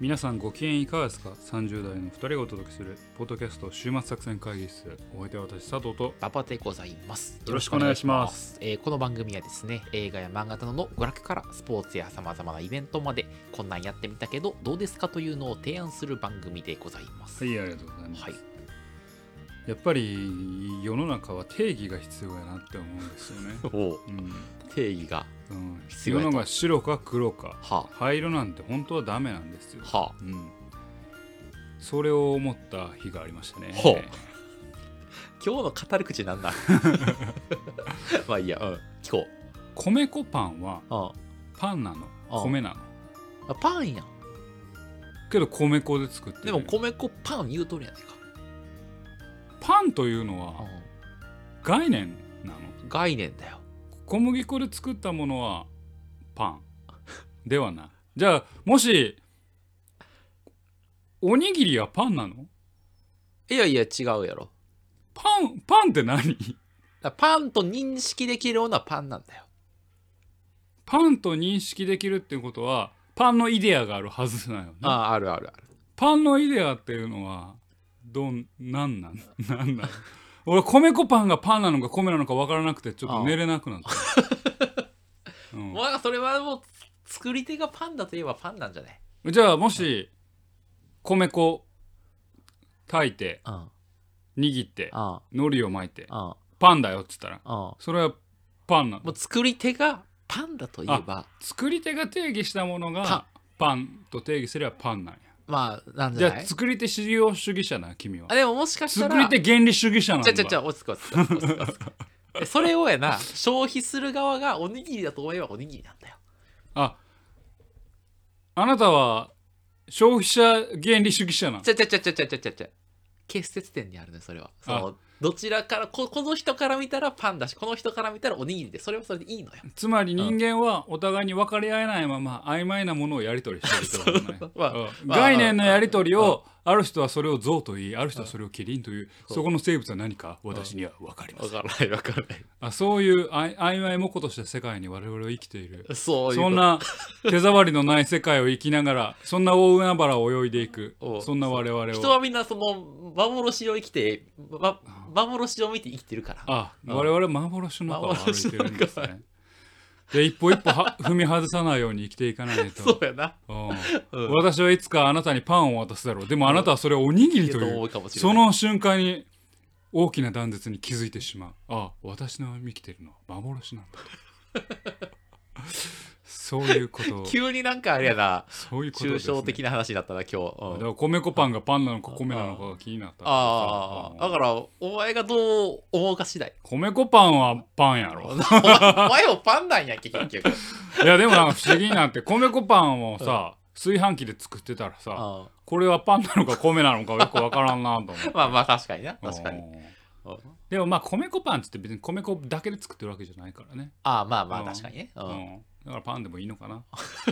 皆さんご機嫌いかがですか ?30 代の2人がお届けするポッドキャスト週末作戦会議室お相手は私佐藤とババでございます。よろしくお願いしますえーこの番組はですね、映画や漫画などの娯楽からスポーツや様々なイベントまで、こんなんやってみたけど、どうですかというのを提案する番組でございます。はいありがとうございます、はい。やっぱり世の中は定義が必要やなって思うんですよね、おうん定義が、うん、必要やと。世のが白か黒か。は灰色なんて本当はダメなんですよ。あ、、はあ、うん、それを思った日がありましたね。ほう。今日の語り口なんだ。まあいいや、うん、聞こ米粉パンはパンなの？あ。米なの？あパンやん。けど米粉で作ってる。でも米粉パン言うとるやないか。パンというのはうん。概念なの？概念だよ。小麦粉で作ったものはパン。ではな。いじゃあもしおにぎりはパンなの？いやいや、違うやろ。パンパンって何？パンと認識できるようなパンなんだよ。パンと認識できるっていうことはパンのイデアがあるはずなよね。ああ、あるあるある。パンのイデアっていうのはどんなんなん なんなん俺米粉パンがパンなのか米なのか分からなくてちょっと寝れなくなった、うん。もうなんかそれはもう作り手がパンだといえばパンなんじゃない？じゃあもし米粉炊いて握ってうん海苔を巻いてうんパンだよっつったらうんそれはパンなの？もう作り手がパンだといえば。作り手が定義したものがパン。と定義すればパンなんやまあなんじじゃあゃない作り手至上主義者な君は。あでももしかしたら作り手原理主義者なんだ。ちゃちゃちゃ落ち着く落ち着く落ち着く落ち着くえそれをやな消費する側がおにぎりだと思えばおにぎりなんだよ。ああなたは消費者原理主義者なの？ちゃちゃちゃちゃちゃちゃちゃちゃ結節点にあるねそれは。そのどちらからここの人から見たらパンだしこの人から見たらおにぎりでそれはそれでいいのよ。つまり人間はお互いに分かり合えないまま曖昧なものをやり取りしてるとね。まあうん。まあ概念のやり取りをある人はそれを象と言いある人はそれをキリンというそこの生物は何か私には分かりません。わからないわからない。あそういうあい曖昧もことした世界に我々は生きている。そうそんな手触りのない世界を生きながらそんな大海原を泳いでいく。おそんな我々を。人はみんなその幻を生きて、ま、幻を見て生きてるから。あうん。我々幻の中を歩いてるんですね。で一歩一歩は踏み外さないように生きていかないとそうやな、うんうん、私はいつかあなたにパンを渡すだろうでもあなたはそれをおにぎりとという思うかもしれないその瞬間に大きな断絶に気づいてしまうあ私の生きてるのは幻なんだとそういうこと。急になんかあれやな。そういうことね、抽象的な話だったな今日、うん。だから米粉パンがパンなのか米なのかが気になった。ああだからお前がどう思うか次第。米粉パンはパンやろ。お前もパンなんや 結局。いやでもなんか不思議になって米粉パンをさ炊飯器で作ってたらさうん。これはパンなのか米なのかよくわからんなと思って。まあまあ確かにな。確かに。うん。うん。でもまあ米粉パンっつって別に米粉だけで作ってるわけじゃないからね、ああまあまうんあ確かにね、ううんんだからパンでもいいのかな。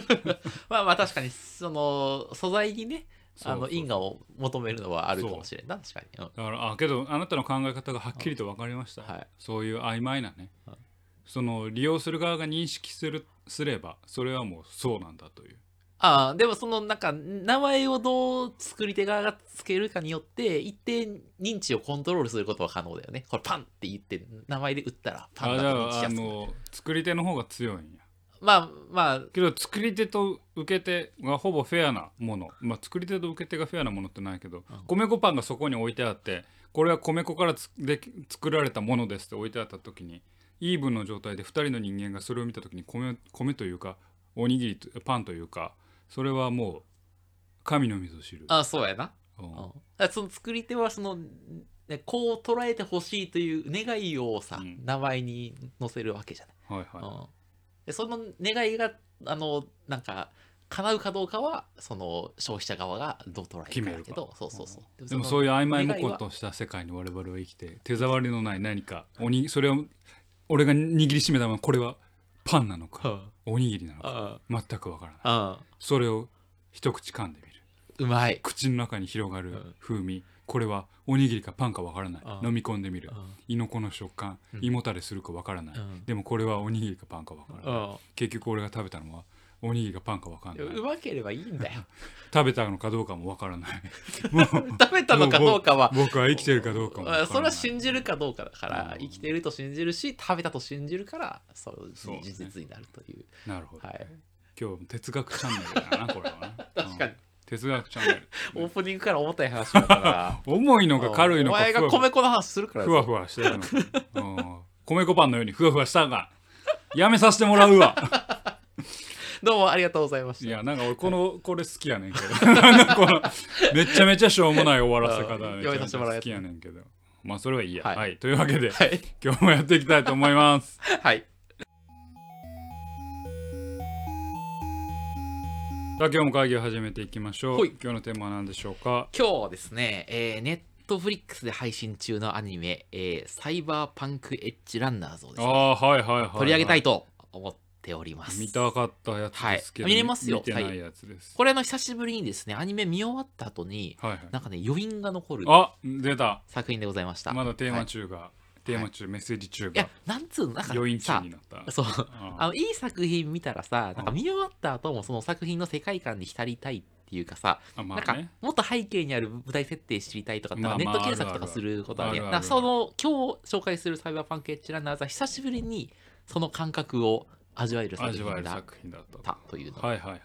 まあまあ確かにその素材にねあの因果を求めるのはあるかもしれんな確かに、うん。だからあけどあなたの考え方がはっきりと分かりました、はい。そういう曖昧なね、はい。その利用する側が認識するすればそれはもうそうなんだという。ああでもそのなんか名前をどう作り手側がつけるかによって一定認知をコントロールすることは可能だよね。これパンって言って名前で打ったらパンだと認知しやすくなる。の作り手の方が強いんやまあまあ。けど作り手と受け手がほぼフェアなもの、まあ、作り手と受け手がフェアなものってないけど、米粉パンがそこに置いてあってこれは米粉からつで作られたものですって置いてあった時にイーブンの状態で2人の人間がそれを見た時に米米というかおにぎりとパンというかそれはもう神の水を知る。あそうやな、うん。その作り手はその、ね、こう捉えてほしいという願いをさ、うん。名前に載せるわけじゃない。はいはい。うん、でその願いがあのなんか叶うかどうかはその消費者側がどう捉えるかだけどそうそうそう。でもそういう曖昧も願いはことした世界に我々は生きて手触りのない何かおにそれを俺が握りしめたままこれはパンなのかおにぎりなのかあ全くわからない。あそれを一口噛んでみる。うまい。口の中に広がるうん。風味これはおにぎりかパンかわからない。うん飲み込んでみる。うん胃のこの食感うん。胃もたれするかわからない。うん。でもこれはおにぎりかパンかわからない。うん結局俺が食べたのはおにぎりがパンか分かんない。うまければいいんだよ。食べたのかどうかも分からない。もう食べたのかどうかは僕は生きてるかどうかも分かそれは信じるかどうかだから、うん。生きてると信じるし食べたと信じるからそう事実になるという。なるほど、はい。今日哲学チャンネルだなこれはな。確かに。うん哲学チャンネル。オープニングから重たい話だから。重いのか軽いのお前が米粉の話するから。ふわふわしてるの。米粉パンのようにふわふわしたがやめさせてもらうわ。どうもありがとうございました。いやなんか俺このこれ好きやねんけど。このめちゃめちゃしょうもない終わらせ方。うんめちゃめちゃ好きやねんけど。まあそれはいいや。は、はいい。というわけではい。今日もやっていきたいと思います。はいさあ今日も会議を始めていきましょう。今日のテーマは何でしょうか？今日はですね、えー、ネットフリックスで配信中のアニメ、えーサイバーパンクエッジランナーズをですあねあはいはいはい、はい、取り上げたいと思っております。見たかったやつですけど、はい。見れますよ。見てないやつです、これあの久しぶりにですねアニメ見終わった後にはいはい。なんかね余韻が残るあ出た。作品でございました。まだテーはい。マ中が、テーマ中、メッセージ中いやがなんつうのなんか余韻中さになった。そう。ああのいい作品見たらさなんか見終わった後もその作品の世界観に浸りたいっていうかさ、なんかもっと背景にある舞台設定知りたいとかって、まあまあネット検索とあるあるかすることはねあるあるなんかその今日紹介するサイバーパンクエッジランナーズは久しぶりにその感覚を味わえる作味わえる品だっ作品だったと。たというのはいはいはい。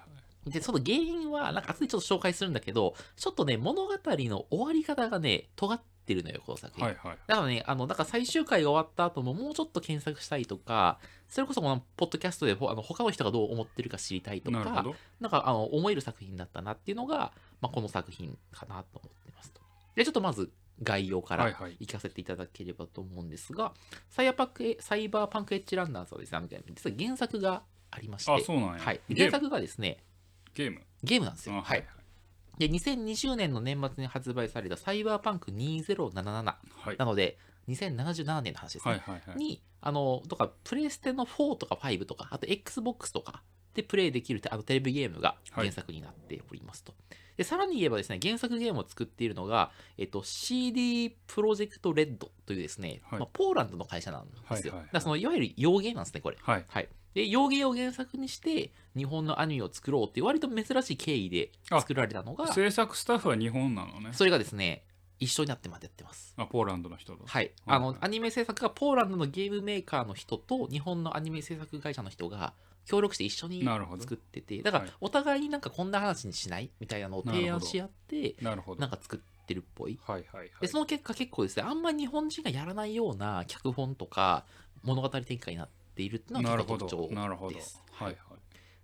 でその原因はなんか後でちょっと紹介するんだけどちょっとね物語の終わり方がね尖ってるのよこの作品、はいはい。だからね、あの、なんか最終回が終わった後ももうちょっと検索したいとか、それこそこのポッドキャストでほあの他の人がどう思ってるか知りたいとか、なんかあの思える作品だったなっていうのが、まあ、この作品かなと思ってますと。で、ちょっとまず概要からはいはい。いかせていただければと思うんですが、サイバーパンクエサイバーパンクエッジランナーズはですね、実は原作がありまして、あそうなんや、はい、原作がですね、ゲーム。ゲームなんですよ。あはい。で、2020年の年末に発売されたサイバーパンク2077はいなので、2077年の話ですね。はいはいはいに、あの、とか、プレイステの4とか5とか、あと Xbox とかでプレイできるあのテレビゲームが原作になっておりますと。で、さらに言えばですね、原作ゲームを作っているのが、えっと、CD プロジェクトレッドというですね、はいまあ、ポーランドの会社なんですよ。はいはいはいだそのいわゆる洋芸なんですね、これ。はいはい。で、洋芸を原作にして、日本のアニメを作ろうっていう割と珍しい経緯で作られたのが、制作スタッフは日本なのね。それがですね、一緒になってまでやってます。あポーランドの人と。はい、はい。あのアニメ制作がポーランドのゲームメーカーの人と日本のアニメ制作会社の人が協力して一緒に作っててだからはい。お互いになんかこんな話にしないみたいなのを提案し合ってなるほど。なんか作ってるっぽい。はいはいはい。でその結果結構ですねあんまり日本人がやらないような脚本とか物語展開になっているっていうのがなるほど結構特徴なるほど。ですはいはい。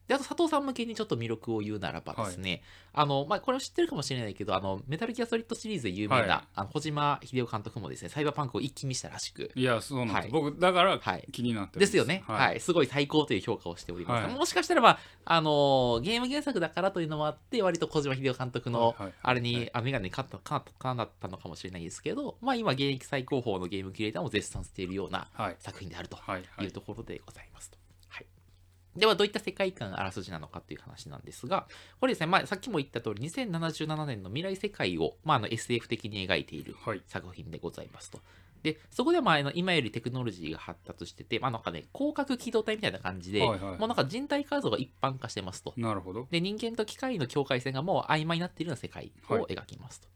であと佐藤さん向けにちょっと魅力を言うならばですね、あのまあ、これを知ってるかもしれないけどあのメタルギアソリッドシリーズで有名な、はい。あの小島秀夫監督もですねサイバーパンクを一気見したらしく。いやそうなんです、はい。僕だからはい。気になってるんです。よね、はい、はい、すごい最高という評価をしております。はい。もしかしたら、まああのーゲーム原作だからというのもあって、割と小島秀夫監督のはいはいはい。あれに、あメガネにかったかかなったのかもしれないですけど、まあ、今、現役最高峰のゲームクリエイターも絶賛しているようなはい。作品であるとはいはい。いうところでございますと。はいではどういった世界観あらすじなのかという話なんですが、これですね、まあ、さっきも言った通り、2077年の未来世界を、まあ、あの SF 的に描いているはい作品でございますと。で、そこではまあ今よりテクノロジーが発達してて、まあなんかね、広角機動隊みたいな感じで、はいはいもうなんか人体構造が一般化してますと。なるほどで、人間と機械の境界線がもう曖昧になっているような世界をはい描きますと。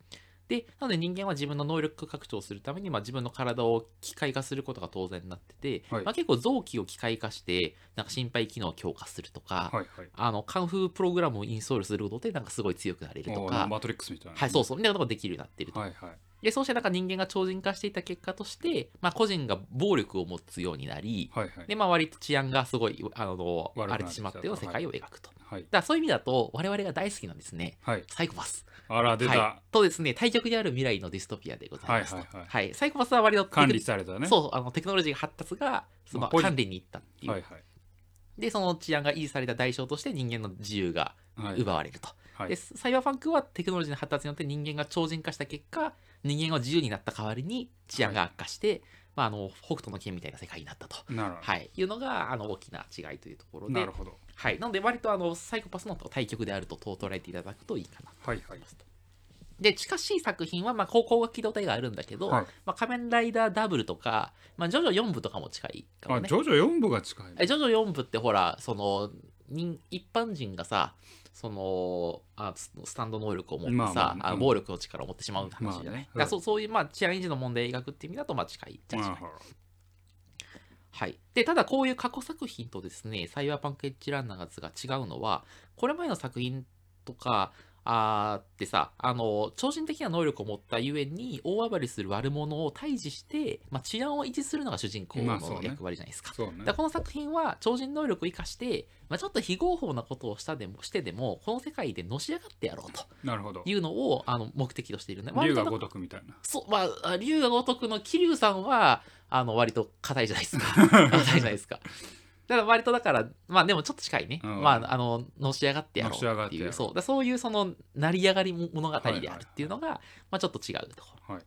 で、なので人間は自分の能力拡張するために、まあ、自分の体を機械化することが当然になってて、はい。まあ、結構臓器を機械化して、なんか心肺機能を強化するとか、はいはい。あの、カンフープログラムをインストールすることで、なんかすごい強くなれるとか、マトリックスみたいな。はい、そうそう、みたいなことができるようになっていると。はいはい。で、そうしてなんか人間が超人化していった結果として、まあ、個人が暴力を持つようになり、はいはい。で、まあ、割と治安がすごい、あの、荒れてしまったような世界を描くと。はい。だそういう意味だと、我々が大好きなんですね。はい。サイコパス。あら出た、はい。とですね、対極である未来のディストピアでございます。と。はいはい。はい。サイコパスは割と管理されたね。そう、あのテクノロジーが発達が、その管理に行ったっていう。はいはい。で、その治安が維持された代償として人間の自由がはい。奪われると。はい。でサイバーパンクはテクノロジーの発達によって人間が超人化した結果人間が自由になった代わりに治安が悪化して、まあ、あの北斗の剣みたいな世界になったと、はい、いうのがあの大きな違いというところで。なる、ほどはい、なので割とあのサイコパスの対極であると捉えていただくといいかなとはいはい。で近しい作品は、まあ、高校が機動隊があるんだけど、はい。まあ、仮面ライダーダブルとか、まあ、ジョジョ4部とかも近いかもね。あジョジョ4部が近いえジョジョ4部ってほらその人一般人がさそのあススタンド能力を持ってさ、まあ暴力の力を持ってしまう話じゃない、まあね。そうそういう、まあ、治安維持の問題を描くっていう意味だとまあ近いじゃ近い、まあはい、でただこういう過去作品とですねサイバーパンクエッジランナーズが違うのはこれまでの作品とかあーってさあの超人的な能力を持ったゆえに大暴れする悪者を退治して、まあ、治安を維持するのが主人公の役割じゃないですか。そうねだからこの作品は超人能力を生かして、まあ、ちょっと非合法なことをしたでもしてでもこの世界でのし上がってやろうとなるほどいうのをあの目的としているね。龍が如くみたいなそう、まあ、龍が如くの桐生さんは、あの、割と硬いじゃないですか。硬いじゃないですか。だから割とだから、まあでもちょっと近いね。うんまあ、あの、のし上がってやろのし上がうっていう、ってやろうそう。だそういうその、成り上がり物語であるっていうのが、まあちょっと違うところ。はい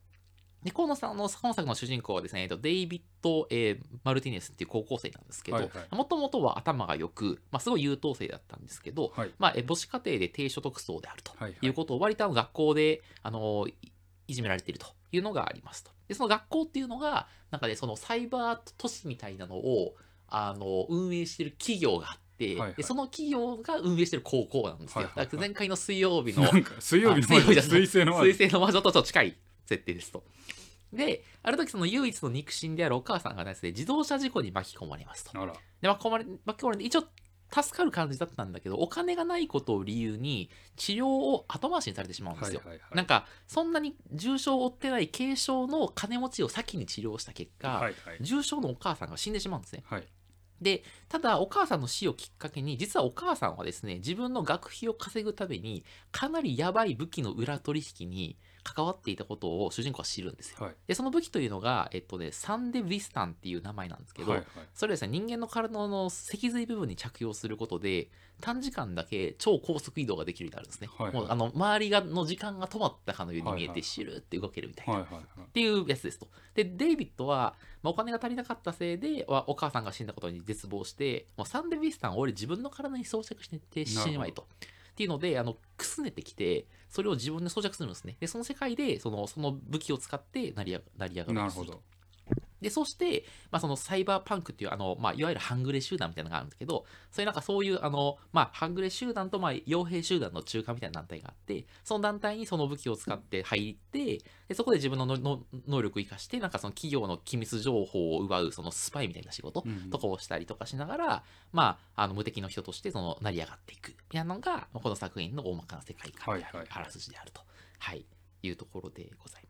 で、河野さんの、今作の主人公はですね、えっとデイビッド・えーマルティネスっていう高校生なんですけどはいはい、もともとは頭が良く、まあすごい優等生だったんですけど、はいまあ、え母子家庭で低所得層であるとはいいうことを割とあの学校で、あのいいじめられているというのがありますと。で、その学校っていうのが、なんかね、そのサイバー都市みたいなのを、あの、運営してる企業があって、はいはい。でその企業が運営してる高校なんですよ。はいはいはい。だから前回の水曜日の水曜日のあ水曜日じゃない。水星の魔女。とちょっと近い設定ですと。で、ある時その唯一の肉親であるお母さんがですね、自動車事故に巻き込まれますと。で巻き込まれ巻き込まれて一応助かる感じだったんだけどお金がないことを理由に治療を後回しにされてしまうんですよ、はいはいはい。なんかそんなに重傷を負ってない軽症の金持ちを先に治療した結果、はいはい。重症のお母さんが死んでしまうんですね。はいでただお母さんの死をきっかけに実はお母さんはですね自分の学費を稼ぐためにかなりやばい武器の裏取引に関わっていたことを主人公は知るんですよはいでその武器というのが、えっとね、サンデ・ヴィスタンっていう名前なんですけど、はいはいそれはですね、人間の体の脊髄部分に着用することで、短時間だけ超高速移動ができるようになるんですね。はいはいもうあの周りがの時間が止まったかのように見えて、シュルって動けるみたいな。っていうやつですと。で、デイビッドは、まあ、お金が足りなかったせいで、わお母さんが死んだことに絶望して、もうサンデ・ビスタンを俺自分の体に装着して死にまいと。っていうので、あの、くすねてきて、それを自分で装着するんですね。で、その世界で、その、その武器を使って成り上がるなるほどで、そして、まあ、そのサイバーパンクっていう、あの、まあ、いわゆる半グレ集団みたいなのがあるんですけど、そういうなんかそういう、あの、まあ、半グレ集団と、まあ、傭兵集団の中間みたいな団体があって、その団体にその武器を使って入って、でそこで自分ののの能力を生かして、なんかその企業の機密情報を奪う、そのスパイみたいな仕事うんとかをしたりとかしながら、まあ、あの、無敵の人として、その、成り上がっていく、みたいなのが、まあこの作品の大まかな世界観である、はいはい。あらすじであると、はい、いうところでございます。と。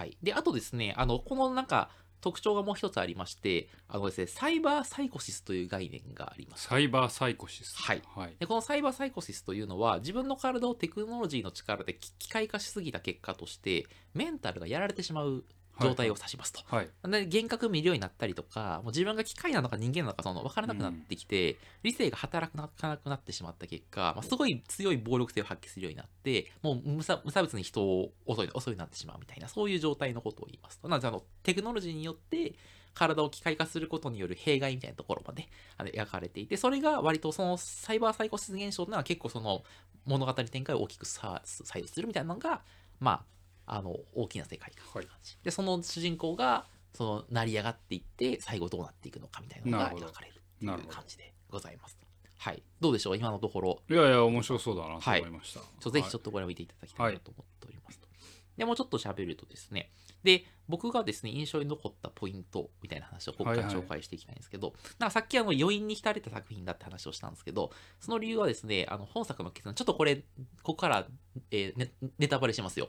はい。で、あとですね、あの、このなんか、特徴がもう一つありまして、あのですね、サイバーサイコシスという概念があります。サイバーサイコシスはいはいでこのサイバーサイコシスというのは、自分の体をテクノロジーの力で機機械化しすぎた結果として、メンタルがやられてしまう状態を指しますと。はいで幻覚見るようになったりとか、もう自分が機械なのか人間なのかその分からなくなってきて、理性が働かなくなってしまった結果、まあ、すごい強い暴力性を発揮するようになって、もう無差別に人を襲い襲いになってしまうみたいな、そういう状態のことを言いますと。なのであの、テクノロジーによって体を機械化することによる弊害みたいなところまで描かれていて、それが割とそのサイバーサイコシス現象というのは結構その物語展開を大きくさ左右するみたいなのが、まあ、あの大きな世界観という感じ、でその主人公がその成り上がっていって最後どうなっていくのかみたいなのが描かれるっていう感じでございます。はい、どうでしょう？今のところ。いやいや面白そうだなと思いました、ちょっとぜひちょっっとこれを見ていただきたいなと思っております。と。でもうちょっと喋るとですね、で、僕がですね、印象に残ったポイントみたいな話をここからはいはい。紹介していきたいんですけど、なんかさっきあの余韻に浸れた作品だって話をしたんですけど、その理由はですね、あの本作の結論、ちょっとこれ、ここから、えーネネタバレしますよ。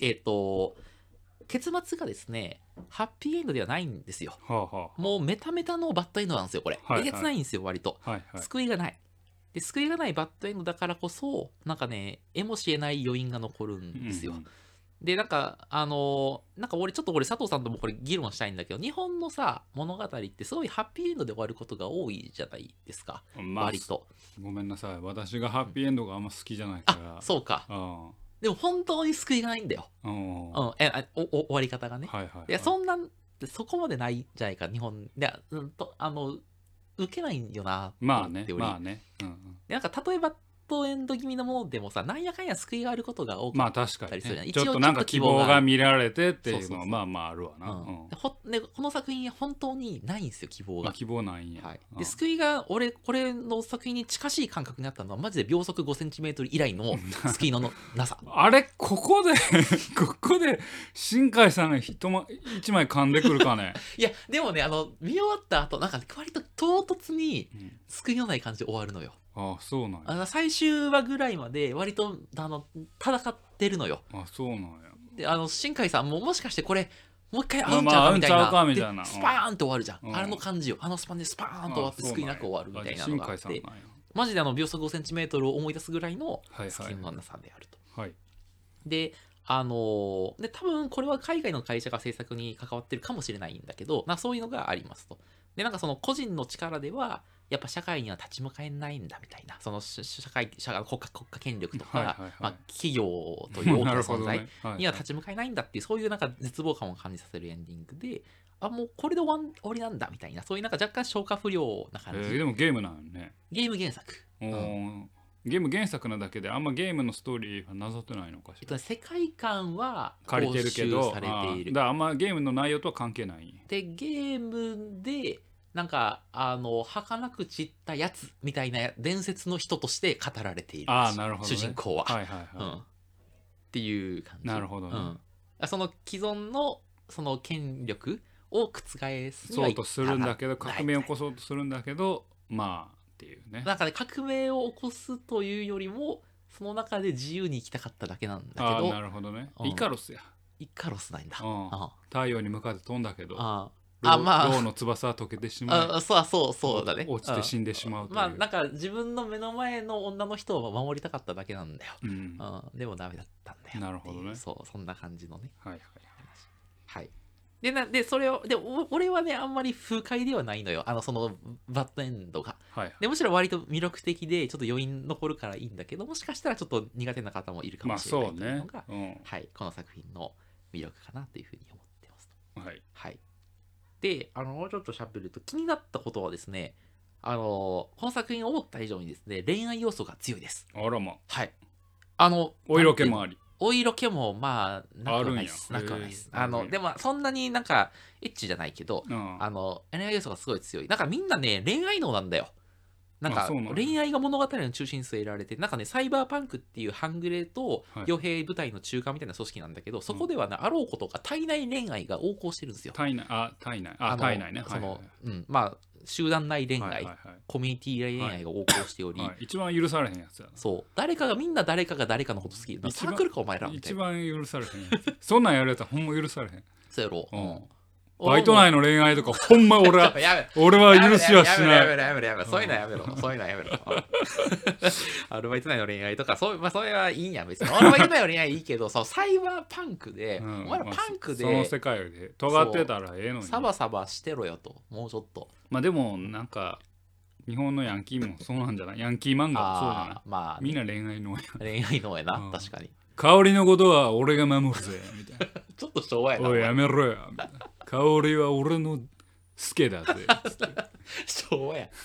えっ、と、結末がですね、ハッピーエンドではないんですよ。はあはもうメタメタのバッドエンドなんですよ、これ。はいはいえげつないんですよ、割と。あはいはい救いがない。で、救いがないバッドエンドだからこそ、なんかね、えもしえない余韻が残るんですよ。うんで、なんか、あのーなんか俺ちょっとこれ佐藤さんともこれ議論したいんだけど、日本のさ、物語ってすごいハッピーエンドで終わることが多いじゃないですか。まあ割と。ごめんなさい私がハッピーエンドがあんま好きじゃないからあ、そうか。うんでも本当に救いがないんだよ。うんうん、えあおお終わり方がね。はいはいいや、そんな、そこまでないんじゃないか、日本。いや、うんと、あの、受けないよな、まあねまあねうんうんでなんか例えばドエンド気味のものでもさなんやかんや救いがあることが多くまあ確かに、たりするじゃん。ね、一応ちょっとなんか希望が見られてっていうのはまあまああるわな、うん。うんこの作品本当にないんですよ希望が。まあ、希望ないんや、はい、うん。で救いが俺これの作品に近しい感覚になったのはマジで秒速 5cm 以来の救いののなさ。あれここで ここで新海さんが一ま一枚噛んでくるかね、いやでもねあの見終わった後なんか、ね、割と唐突にうん。救いのない感じで終わるのよああそうなんや。あの最終話ぐらいまで割とあの戦ってるのよ。あそうなんや。であの新海さんももしかしてこれもう一回会うんちまあまあゃうかみたいな,、会うんちゃうかみたいな。でスパーンって終わるじゃん、うん。あの感じよ。あのスパンでスパーンと終わって救いなく終わるみたいなのがあって。マジであの秒速 5cm を思い出すぐらいのはいはい。救いのなさであると。はい。であのーで多分これは海外の会社が制作に関わってるかもしれないんだけどなそういうのがありますと。でなんかその個人の力ではやっぱ社会には立ち向かえないんだみたいな。その社社会社会国家国家権力とか、はいはいはい。まあ、企業という大きな 存在ねはい。には立ち向かえないんだっていうそういうなんか絶望感を感じさせるエンディングであもうこれで終わん終わりなんだみたいな。そういうなんか若干消化不良な感じ、えーでもゲームなんよね。ゲーム原作。おー。ゲーム原作なだけであんまゲームのストーリーはなぞってないのかしら。えっとね、世界観は借りてるけど踏襲されていあー。るだからあんまゲームの内容とは関係ない。でゲームでなんかあの儚く散ったやつみたいな伝説の人として語られているあーなるほどね。主人公は、はいはいうん、はっていう感じ。なるほどね。うん。あその既存のその権力を覆すい、にはそうとするんだけどな革命を起こそうとするんだけどまあっていうね。なんかね革命を起こすというよりもその中で自由に生きたかっただけなんだああけどなるほどね。うん。イカロスや、イカロスないんだ。うん。あ太陽に向かって飛んだけど。あロあまあ。の翼は溶けてしまいあそうそうそうだね。落ちて死んでしまうまあなんか自分の目の前の女の人を守りたかっただけなんだよ、うん。うん、でもダメだったんだよなるほどね。そうそんな感じのね。はいはいはいでなでそれをでお俺はねあんまり不快ではないのよ。あのそのバッドエンドが。はいでむしろ割と魅力的でちょっと余韻残るからいいんだけどもしかしたらちょっと苦手な方もいるかまあもしれないというのが、うん。はい、この作品の魅力かなというふうに思ってますと。はい。はい。で、あの、もうちょっと喋ると、気になったことはですね、あの、この作品を思った以上にですね、恋愛要素が強いです。あらまはい。あの、お色気もあありお色気も、まあ、なくはないです。なくはないです。あの、でも、そんなになんか、エッチじゃないけど、うんあの、恋愛要素がすごい強い。なんかみんなね、恋愛脳なんだよ。なんか恋愛が物語の中心に据えられてなんかねサイバーパンクっていう半グレとはい。傭兵部隊の中間みたいな組織なんだけど、そこではねあろうことが体内恋愛が横行してるんですよ。体内あ体内。あの体内ね。その、はいうん、まあ集団内恋愛、コミュニティ恋愛が横行しており、はい一番許されへんやつやな。そう。誰かがみんな誰かが誰かのこと好きサークルかお前らみたい一な番許されへんやつ。そんなんやるやつはほんま許されへん。そうやろ、うんバイト内の恋愛とかほんま俺は 俺は許しはしない。ろやめろやめろやめろそういうのやめろ。そういうのやめろ。アルバイト内の恋愛とかそう,、まあ、それはいいんや別に。アルバイト内の恋愛いいけどそうサイバーパンクで、うん。お前らパンクまあそそので世界で尖ってたらええのに。サバサバしてろよと。もうちょっと。まあでもなんか日本のヤンキーもそうなんじゃない？ヤンキー漫画もそうじゃなまあみんな恋愛のや。恋愛のやな、うん。確かに。香りのことは俺が守るぜみたいな。ちょっと昭和やなおいやめろよみたいな香りは俺のスケだぜ。つって昭和や。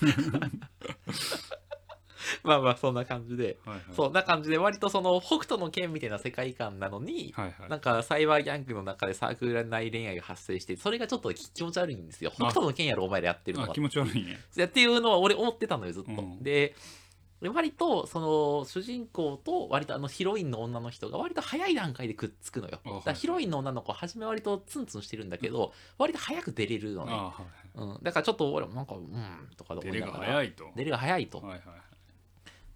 まあまあそんな感じで。はいはい。そんな感じで割とその北斗の剣みたいな世界観なのに、はいはい。なんかサイバーギャングの中でサークル内恋愛が発生してそれがちょっと気持ち悪いんですよ。北斗の剣やろお前らやってるのは。あ気持ち悪いね。いやっていうのは俺思ってたのよずっと、うん。でで割とその主人公と割とあのヒロインの女の人が割と早い段階でくっつくのよ。だからヒロインの女の子は初め割とツンツンしてるんだけど割と早く出れるのね、うん、だからちょっと俺もなんかうんとか思いながら。早いと。出れが早いと。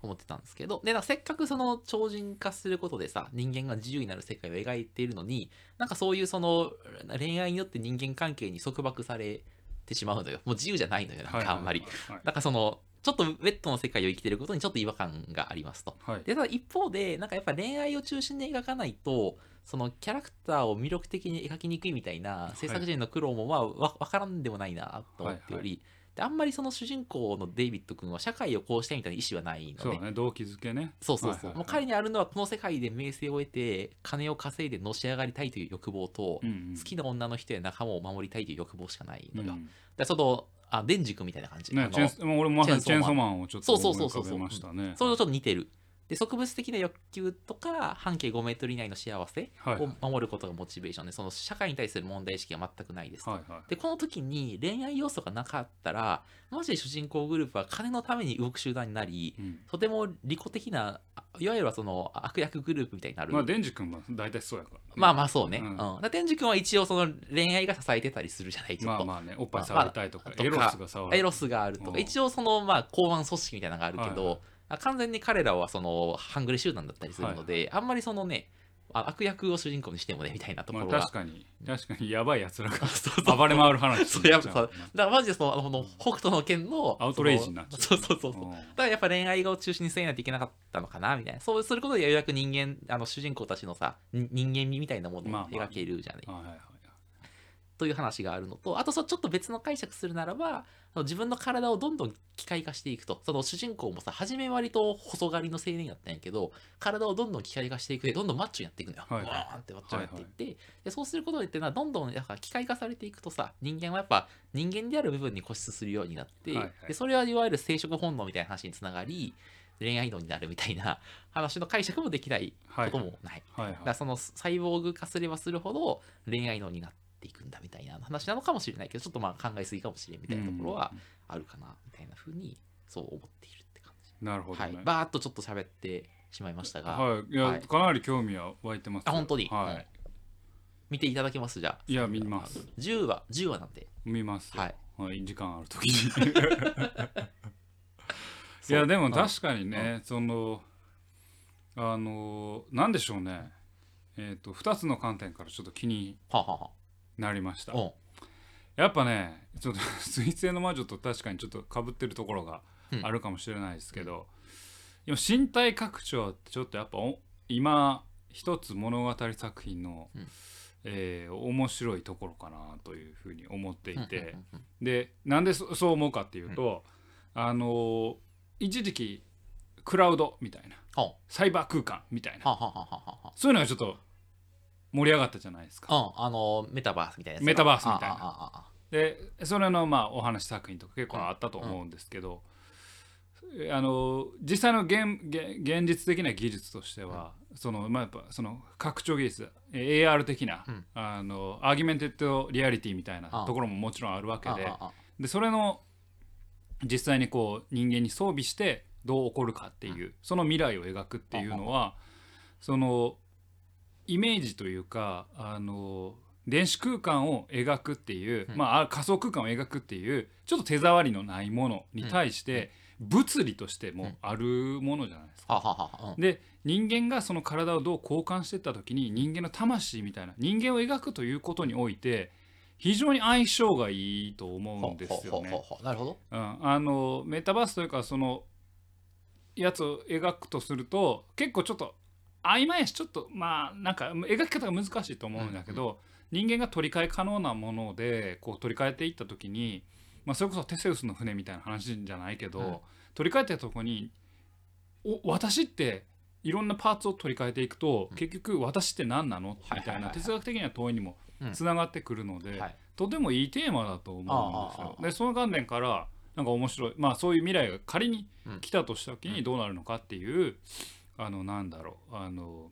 思ってたんですけど。でせっかくその超人化することでさ人間が自由になる世界を描いているのになんかそういうその恋愛によって人間関係に束縛されてしまうのよ。もう自由じゃないのよなんかあんまり、はいはい。なんかそのちょっとウェットの世界を生きてることにちょっと違和感がありますと。はい。はいでただ一方でなんかやっぱ恋愛を中心に描かないとそのキャラクターを魅力的に描きにくいみたいな制作陣の苦労もまあわ分からんでもないなと思っており、であんまりその主人公のデイビッド君は社会をこうしたいみたいな意思はないのそうね動機づけね。そうそうそう、はいはいはい。もう彼にあるのはこの世界で名声を得て金を稼いでのし上がりたいという欲望と、うんうん。好きな女の人や仲間を守りたいという欲望しかないのよ、うん。でそのあデンジ君みたいな感じ、ねチェンスもう俺もまさにチェーンソーマンをちょっとそう思そうそうそう。それとちょっと似てるで植物的な欲求とか半径5メートル以内の幸せはいを守ることがモチベーションでその社会に対する問題意識が全くないですと、はいはいでこの時に恋愛要素がなかったらマジで主人公グループは金のために動く集団になりうん。とても利己的ないわゆるはその悪役グループみたいになる。まあデンジ君は大体そうやから。ねまあまあそうね。ううん。ん。だから天竺君は一応その恋愛が支えてたりするじゃないちょっと。まあまあね。おっぱい触りたいとかまあエロスが触る。エロスがあるとか、うん。一応そのまあ公安組織みたいなのがあるけど、はいはい。あ完全に彼らはその半グレ集団だったりするので、あんまりそのね、あ悪役を主人公にしてもねみたいなとこまあろが。確かに。確かにやばいやつらが 暴れ回る話そうやっぱだからマジでそのあの北斗の拳のアウトレイジになっちゃう。そうそうそうそう。うん。だからやっぱ恋愛を中心にせないといけなかったのかなみたいな。そうすることでようやく人間あの主人公たちのさに人間味みたいなものをまあまあ描けるじゃない、はいはいはいという話があるのとあとそうちょっと別の解釈するならば自分の体をどんどん機械化していくと。その主人公もさ初め割と細刈りの青年だったんやけど体をどんどん機械化していくでどんどんマッチョになっていくのよ、はいーンってマッチョになっていって、でそうすることでっていうのはどんどんやっぱ機械化されていくとさ人間はやっぱ人間である部分に固執するようになって、はいはい。でそれはいわゆる生殖本能みたいな話につながり恋愛脳になるみたいな話の解釈もできないこともない。はいだからそのサイボーグ化すればするほど恋愛脳になっていくんだみたいな話なのかもしれないけどちょっとまあ考えすぎかもしれんみたいなところはあるかなみたいな風にそう思っているって感じ、なるほどね。はい。バーっとちょっと喋ってしまいましたが、はい。いや、はい。かなり興味は湧いてますよ。あ本当に、はうん。見ていただけます？じゃあ。いいや見ます。10話10話なんで。見ますよ。はい。はい。時間ある時に。いやでも確かにね、そのあのなんでしょうね。えっ、と2つの観点からちょっと気にはあはあはなりました。あうん。やっぱねちょっと 水星の魔女と確かにちょっとかぶってるところがうん。あるかもしれないですけど、でも身体拡張ってちょっとやっぱお今一つ物語作品の、うん。えー面白いところかなというふうに思っていて、でなんでそそう思うかっていうと、あのー一時期クラウドみたいなはサイバー空間みたいなあはあはあはあは。あそういうのがちょっと盛り上がったじゃないですか。うん、あのメタバースみたいなメタバースみたいな。でそれのまあお話作品とか結構あったと思うんですけど、あの実際の現現現実的な技術としては、そのまあやっぱその拡張技術えー AR 的な、うん。あの augmented reality みたいなところももちろんあるわけででそれの実際にこう人間に装備してどう起こるかっていう、その未来を描くっていうのはそのイメージというかあの電子空間を描くっていう、うん。まああ仮想空間を描くっていうちょっと手触りのないものに対して、物理としてもあるものじゃないですか。で人間がその体をどう交換していった時に人間の魂みたいな人間を描くということにおいて非常に相性がいいと思うんですよね。なるほど。うん、あのメタバースというかそのやつを描くとすると結構ちょっと曖昧やしちょっとまあなんか描き方が難しいと思うんだけど、人間が取り替え可能なものでこう取り替えていった時に、まあ、それこそテセウスの船みたいな話じゃないけど、うん。取り替えたとこにお私っていろんなパーツを取り替えていくと、うん。結局私って何なの？みたいな哲学的な問いにもうん。つながってくるので、はい。とてもいいテーマだと思うんですよ。あ。でその観点からなんか面白い。まあそういう未来が仮にうん。来たとした時にどうなるのかっていう、あのなんだろう。あの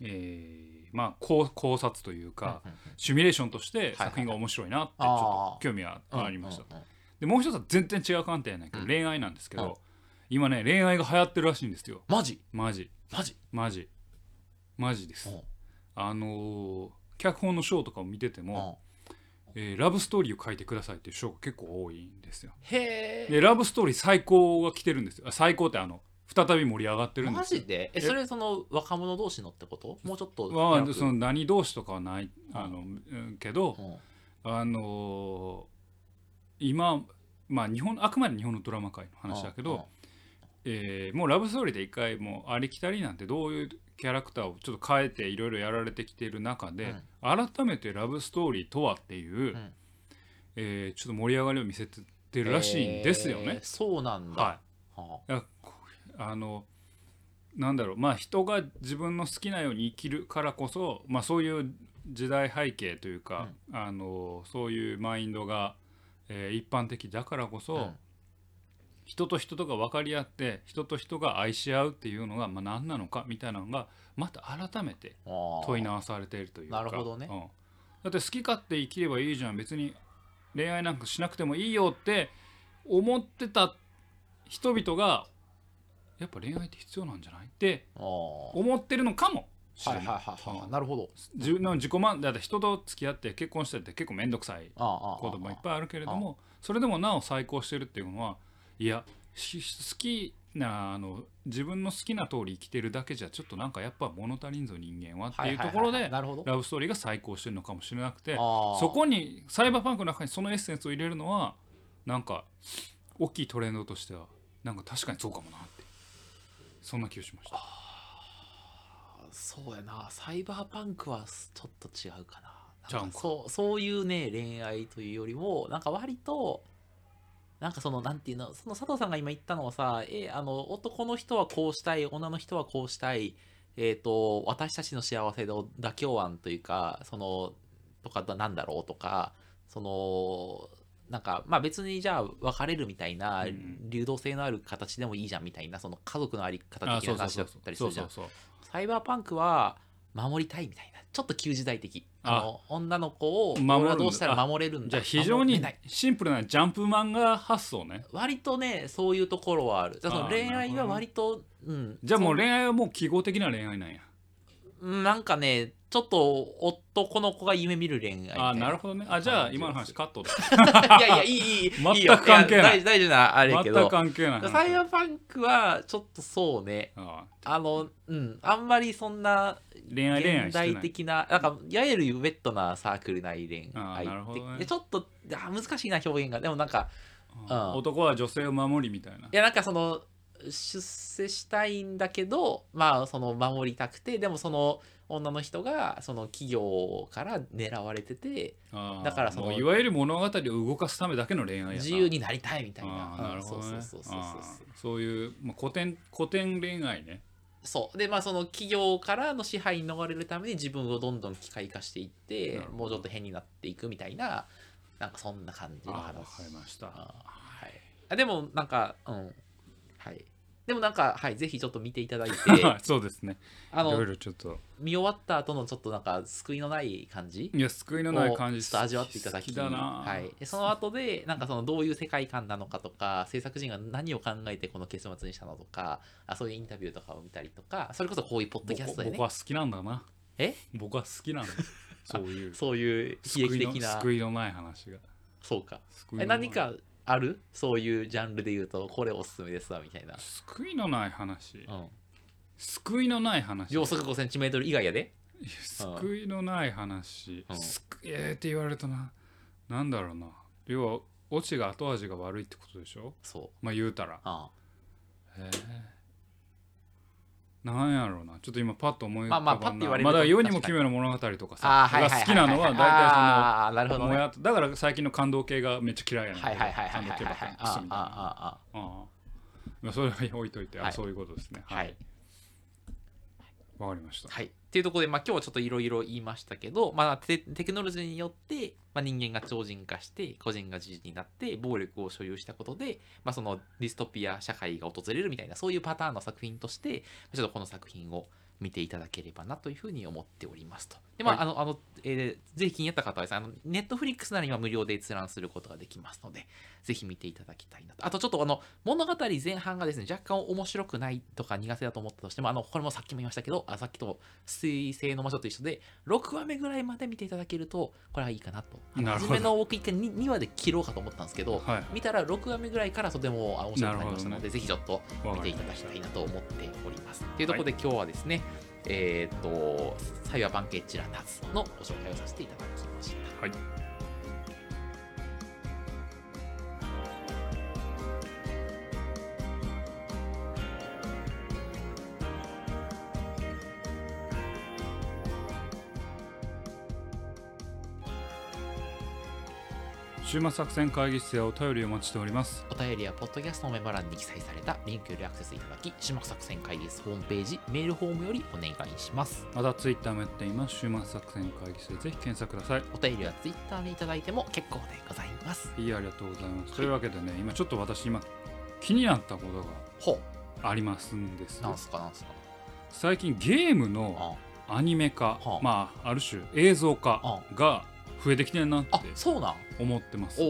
えーまあ考考察というか、うんうんうん。シミュレーションとしてはい作品が面白いなってちょっと興味がありました。うんうんうんでもう一つは全然違う観点やねんけど、うん。恋愛なんですけど、うん今ね恋愛が流行ってるらしいんですよ。マジ？マジ。マジ？マジ。マジです。うん。あのー脚本の賞とかを見てても、うん。えーラブストーリーを書いてくださいっていう賞が結構多いんですよ。へえ。でラブストーリー最高が来てるんですよ。あ最高ってあの再び盛り上がってるんですよ。マジで？え、それその若者同士のってこと？もうちょっとま早く。あその何同士とかはないあの、うんけどうん。あのー今まあ日本あくまで日本のドラマ界の話だけど、えーもうラブストーリーで一回もうありきたりなんてどういうキャラクターをちょっと変えていろいろやられてきている中で、改めてラブストーリーとはっていう、ん。えーちょっと盛り上がりを見せてるらしいんですよね。へー。そうなんだ。はい。はいやこあのなんだろうまあ人が自分の好きなように生きるからこそ、まあ、そういう時代背景というか、あのそういうマインドが、えー一般的だからこそ、人と人とが分かり合って人と人が愛し合うっていうのがまあ何なのかみたいなのがまた改めて問い直されているというか。なるほどね。うん。だって好き勝手生きればいいじゃん。別に恋愛なんかしなくてもいいよって思ってた人々がやっぱ恋愛って必要なんじゃない？って思ってるのかもしれない。いははいはいはい。なるほど。自分の自己満だって人と付き合って結婚してって結構面倒くさいこともいっぱいあるけれどもそれでもなお再興してるっていうのはいやし好きなあの自分の好きな通り生きてるだけじゃちょっとなんかやっぱ物足りんぞ人間はっていうところでラブストーリーが再興してるのかもしれなくてそこにサイバーパンクの中にそのエッセンスを入れるのはなんか大きいトレンドとしてはなんか確かにそうかもなってそんな気がしました。そうやな。サイバーパンクはちょっと違うかな。なんかそうそういうね恋愛というよりもなんか割となんかそのなんていうのその佐藤さんが今言ったのはさえあの男の人はこうしたい女の人はこうしたいえっ、と私たちの幸せの妥協案というかそのとかなんだろうとかそのなんかまあ別にじゃあ別れるみたいなうん。流動性のある形でもいいじゃんみたいなその家族のあり方あ的な話だったりするじゃん。サイバーパンクは守りたいみたいなちょっと旧時代的。あ。あの女の子を守はどうしたら守れるんだ。じゃあ非常にシンプルなジャンプ漫画発想ね。割とねそういうところはある。だからその恋愛は割と、うん。じゃあもうそ恋愛はもう記号的な恋愛なんや。うんなんかねちょっと男の子が夢見る恋愛みたいあなるほどね。あじゃあ今の話カットだ いやいやいいいい全く関係ない。や大大事なあれやけど全く関係ない話サイバーパンクはちょっとそうねああのうんあんまりそんな恋愛恋愛現代的ななんかいわゆるウェットなサークル内恋愛って、なるほどねでちょっとあ難しいな表現がでもなんかうん男は女性を守りみたいないやなんかその出世したいんだけどまあその守りたくてでもその女の人がその企業から狙われててだからそのいわゆる物語を動かすためだけの恋愛自由になりたいみたいな。なるほどそうそうそうそうあそういう、まあ、古典古典恋愛ね。そう。でまあその企業からの支配に逃れるために自分をどんどん機械化していってもうちょっと変になっていくみたいななんかそんな感じの話。あーわかりました。あはい。あでもなんかうん。はいでもなんかはいぜひちょっと見ていただいて そうですね。いろいあのろちょっと。見終わった後のちょっとなんか救いのない感じ？いや救いのない感じ。をちょっと味わっていただき好きだな、はい、でその後でなんかそのどういう世界観なのかとか制作陣が何を考えてこの結末にしたのとかあそういうインタビューとかを見たりとかそれこそこういうポッドキャストでね。僕僕は好きなんだな。え？僕は好きなんだ。そういう。そういう悲救いの劇的な。救いのない話が。そうか。救いのないえ何かある？そういうジャンルで言うとこれおすすめですわみたいな、救いのない話。うん、救いのない話。秒速 5cm 以外やで。いや救いのない話、うん。救いえーって言われるとな。なんだろうな。要はオチが後味が悪いってことでしょ？そう。まあ言うたら。あへえなんやろうな。ちょっと今パッと思い浮かばんな。まあまあパッと言われるとまあだから世に。も奇妙な物語とかあさあはいはいはいが好きなのは大体そのだから最近の感動系がめっちゃ嫌いやねんはいはいはいはいはい感動系ばっかりみたいな。ああそれは置いといて、はいあそういうことですね。あはい。わかりました。はい。ていうところで、まあ、今日はちょっといろいろ言いましたけど、まあテ、クノロジーによって、まあ、人間が超人化して、個人が自由になって、暴力を所有したことで、まあ、そのディストピア社会が訪れるみたいな、そういうパターンの作品として、ちょっとこの作品を見ていただければなというふうに思っておりますと。で、まあ、はいあの、あの、えーぜひ気になった方はですね、あの、ネットフリックスなら今無料で閲覧することができますので、ぜひ見ていただきたいなと。あとちょっとあの、物語前半がですね、若干面白くないとか苦手だと思ったとしても、あの、これもさっきも言いましたけど、あさっきと水星の魔女と一緒で、6話目ぐらいまで見ていただけると、これはいいかなと。なるほど初めの僕一回 2, 2話で切ろうかと思ったんですけど、はい見たら6話目ぐらいからとてもあ面白くなりましたので、ねぜひちょっとわ見ていたただきたいなと思っております。というところで今日はですね、えっ、と、サイバーパンケッチラタズのご紹介をさせていただきました。はい週末作戦会議室やお便りをお待ちしております。お便りはポッドキャストのメモ欄に記載されたリンクよりアクセスいただき、種目作戦会議室ホームページ、メールフォームよりお願いします。またツイッターもやっています。週末作戦会議室でぜひ検索ください。お便りはツイッターでいただいても結構でございます。いいありがとうございます。というわけでね今ちょっと私今気になったことほがありますんです。うなんすかなんすか。最近ゲームのあアニメ化、はあ。まあある種映像化が増えてきてるなってあそうなん？思ってます。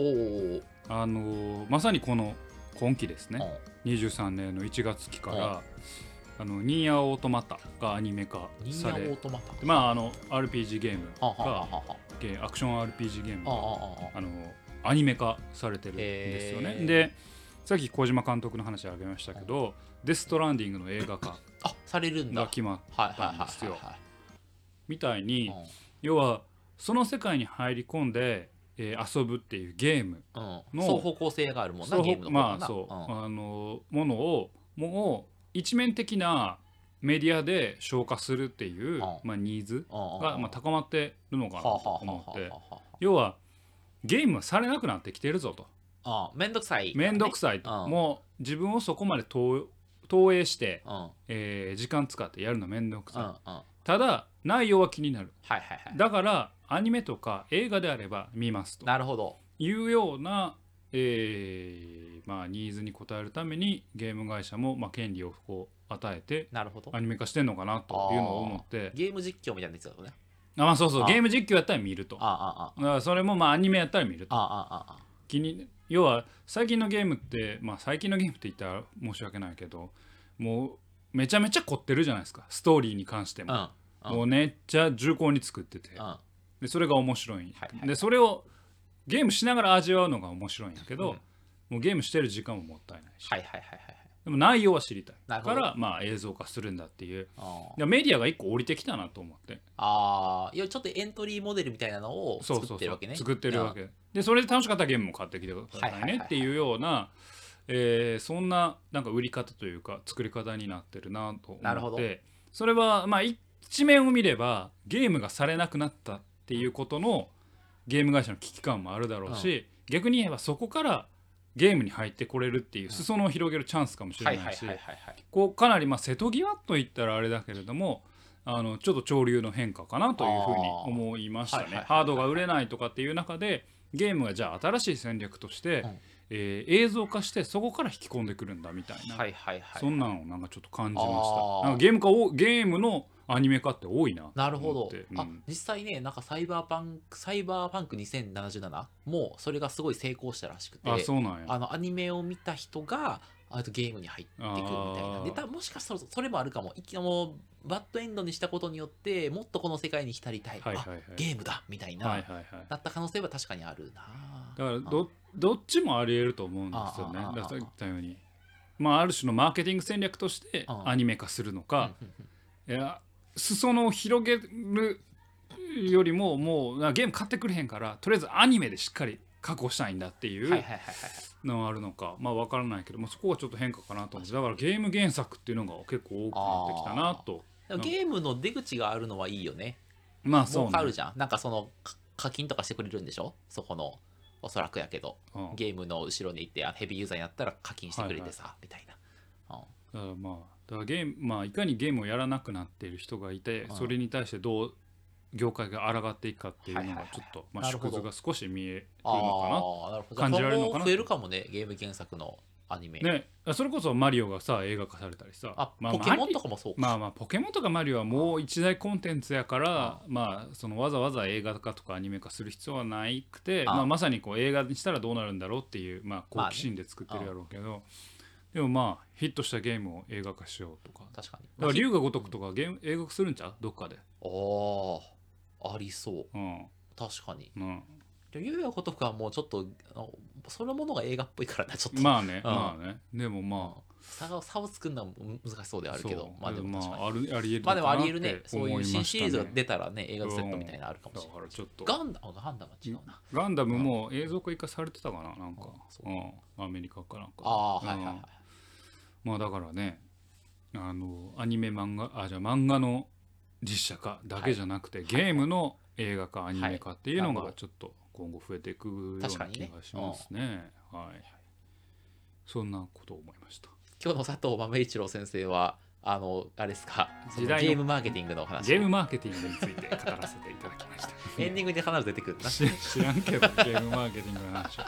あのーまさにこの今期ですね。お23年の1月期からあのニーヤオートマタがアニメ化ニーヤオされートマタまああの RPG ゲームがアクション RPG ゲームがあのアニメ化されてるんですよね。でさっき小島監督の話あげましたけど「デストランディング」の映画化あされるんだ。が決まったんですよ。みたいにうん。要はその世界に入り込んで、えー遊ぶっていうゲームうん、の双方向性があるもんなゲームのまあそう、ん。あのものをもう一面的なメディアで消化するっていう、ん。まあ、ニーズが、まあ、高まってるのかなと思って。要はゲームはされなくなってきてるぞと。あうんめんどくさい面倒くさいと、うん。もう自分をそこまで投投影して、うえー時間使ってやるの面倒くうんさい、はいただ内容は気になる。はいはい。だからアニメとか映画であれば見ますと。なるほど。いうような、えーまあ、ニーズに応えるためにゲーム会社も、まあ、権利をこう与えてなるほど。アニメ化してんのかなというのを思って。ゲーム実況みたいなやつだとね。あ、まあ、そうそう。あゲーム実況やったら見ると。だあああそれもまあアニメやったら見ると。ああああ気に要は最近のゲームって、まあ、最近のゲームって言ったら申し訳ないけどもうめちゃめちゃ凝ってるじゃないですか。ストーリーに関しても、あうん。もうめっちゃ重厚に作ってて。うんでそれが面白い。はいはい。でそれをゲームしながら味わうのが面白いんやけど、うん。もうゲームしてる時間ももったいないし、はいはいはいはいはい。でも内容は知りたい。なるほど。からまあ映像化するんだっていう。メディアが一個降りてきたなと思って。あー。いやちょっとエントリーモデルみたいなのを作ってるわけね。作ってるわけ。でそれで楽しかったらゲームも買ってきてくださいねっていうようなえーそんななんか売り方というか作り方になってるなとなるほど。思ってそれはまあ一面を見ればゲームがされなくなったっていうことのゲーム会社の危機感もあるだろうし、逆に言えばそこからゲームに入ってこれるっていう裾野を広げるチャンスかもしれないしこうかなりまあ瀬戸際といったらあれだけれどもあのちょっと潮流の変化かなというふうに思いましたね。ハードが売れないとかっていう中でゲームがじゃあ新しい戦略として、うん。えー映像化してそこから引き込んでくるんだみたいな、そんなのをなんかちょっと感じました。なんかゲーム化おゲームのアニメ化って多いな。なるほど、うん。あ実際ねなんかサイバーパンクサイバーパンク2077もそれがすごい成功したらしくてあそうなんや。あのアニメを見た人があとゲームに入ってくるみたいな。でたもしかしたらそれもあるかも。もうバッドエンドにしたことによってもっとこの世界に浸りたい、はいはいはい。あゲームだみたいな、はいはいはい。なった可能性は確かにあるな。だからどどっちもあり得ると思うんですよね。さっき言ったように、まあある種のマーケティング戦略としてアニメ化するのか、うんうんうん。いや裾野を広げるよりももうなゲーム買ってくれへんからとりあえずアニメでしっかり確保したいんだっていうはいはいはいはいのがあるのかまあ分からないけどもそこはちょっと変化かなと思ってだからゲーム原作っていうのが結構多くなってきたなと。ゲームの出口があるのはいいよね。まあそうね。儲かるじゃん。なんかそのか課金とかしてくれるんでしょ？そこのおそらくやけど。うん。ゲームの後ろに行ってあヘビーユーザーになったら課金してくれてさ、みたいな、うん。だからまあだからゲームまあいかにゲームをやらなくなっている人がいてうんそれに対してどう業界が抗っていくかっていうのがちょっとまあ縮図が少し見えるあのあな感じられるのかな？増えるかもねゲーム原作のアニメ、ねそれこそマリオがさ映画化されたりさあ、まあポケモンとかもそうか、まあまあポケモンとかマリオはもう一大コンテンツやからまあそのわざわざ映画化とかアニメ化する必要はないくてあまあまさにこう映画にしたらどうなるんだろうっていうまあ好奇心で作ってるやろうけどでもまあヒットしたゲームを映画化しようとか。確かに。だから龍が如くとかゲーム映画化するんちゃう？どっかで。ああありそう。うん。確かに。うん。でゆうやことかはもうちょっとそのものが映画っぽいからなちょっと、まあねうん。まあね。でもまあ。差が差を作るのは難しそうではあるけど。まあでもま確かにああるありえるまあでもありえるね。のかなってそういう新シリーズが出たらね映画セットみたいなのあるかもだしれない。からちょっと。ガンダムガンダムは違うな。ガンダムも映像化一回されてたかななんか。う。うん。アメリカかなんかああはいはいうんはいまあだからねあのアニメ漫画あじゃあ漫画の実写化だけじゃなくて、ゲームの映画化アニメ化っていうのがちょっと今後増えていくような気がしますね。はい。そんなことを思いました。今日の佐藤豆一郎先生はあのあれですか？時代のゲームマーケティングのお話。ゲームマーケティングについて語らせていただきました。エンディングで必ず出てくるな。知知らんけどゲームマーケティングの話。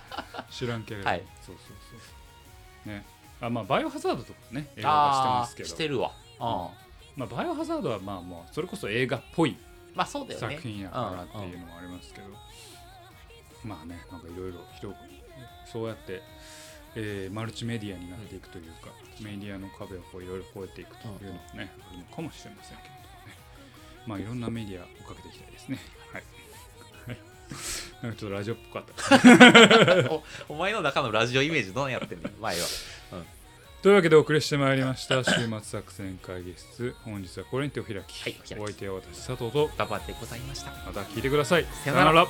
知らんけれど、はい。そうそうそう。ねあまあバイオハザードとかね映画化してまあすけど。ーしてるわ、うん。まあ、バイオハザードはまあもうそれこそ映画っぽい作品やからっていうのもありますけど、まあねなんかいろいろ広くそうやって、えーマルチメディアになっていくというか、メディアの壁をこういろいろ越えていくというのもね、あるのかもしれませんけれどもね。まあいろんなメディアをかけていきたいですね。はい。はいなんかちょっとラジオっぽかった。おお前の中のラジオイメージどうやってんの？前は。というわけでお送りしてまいりました。週末作戦会議室。本日はこれにてお開き、はいお開き。お相手は私佐藤と。頑張ってございました。また聞いてください。さよなら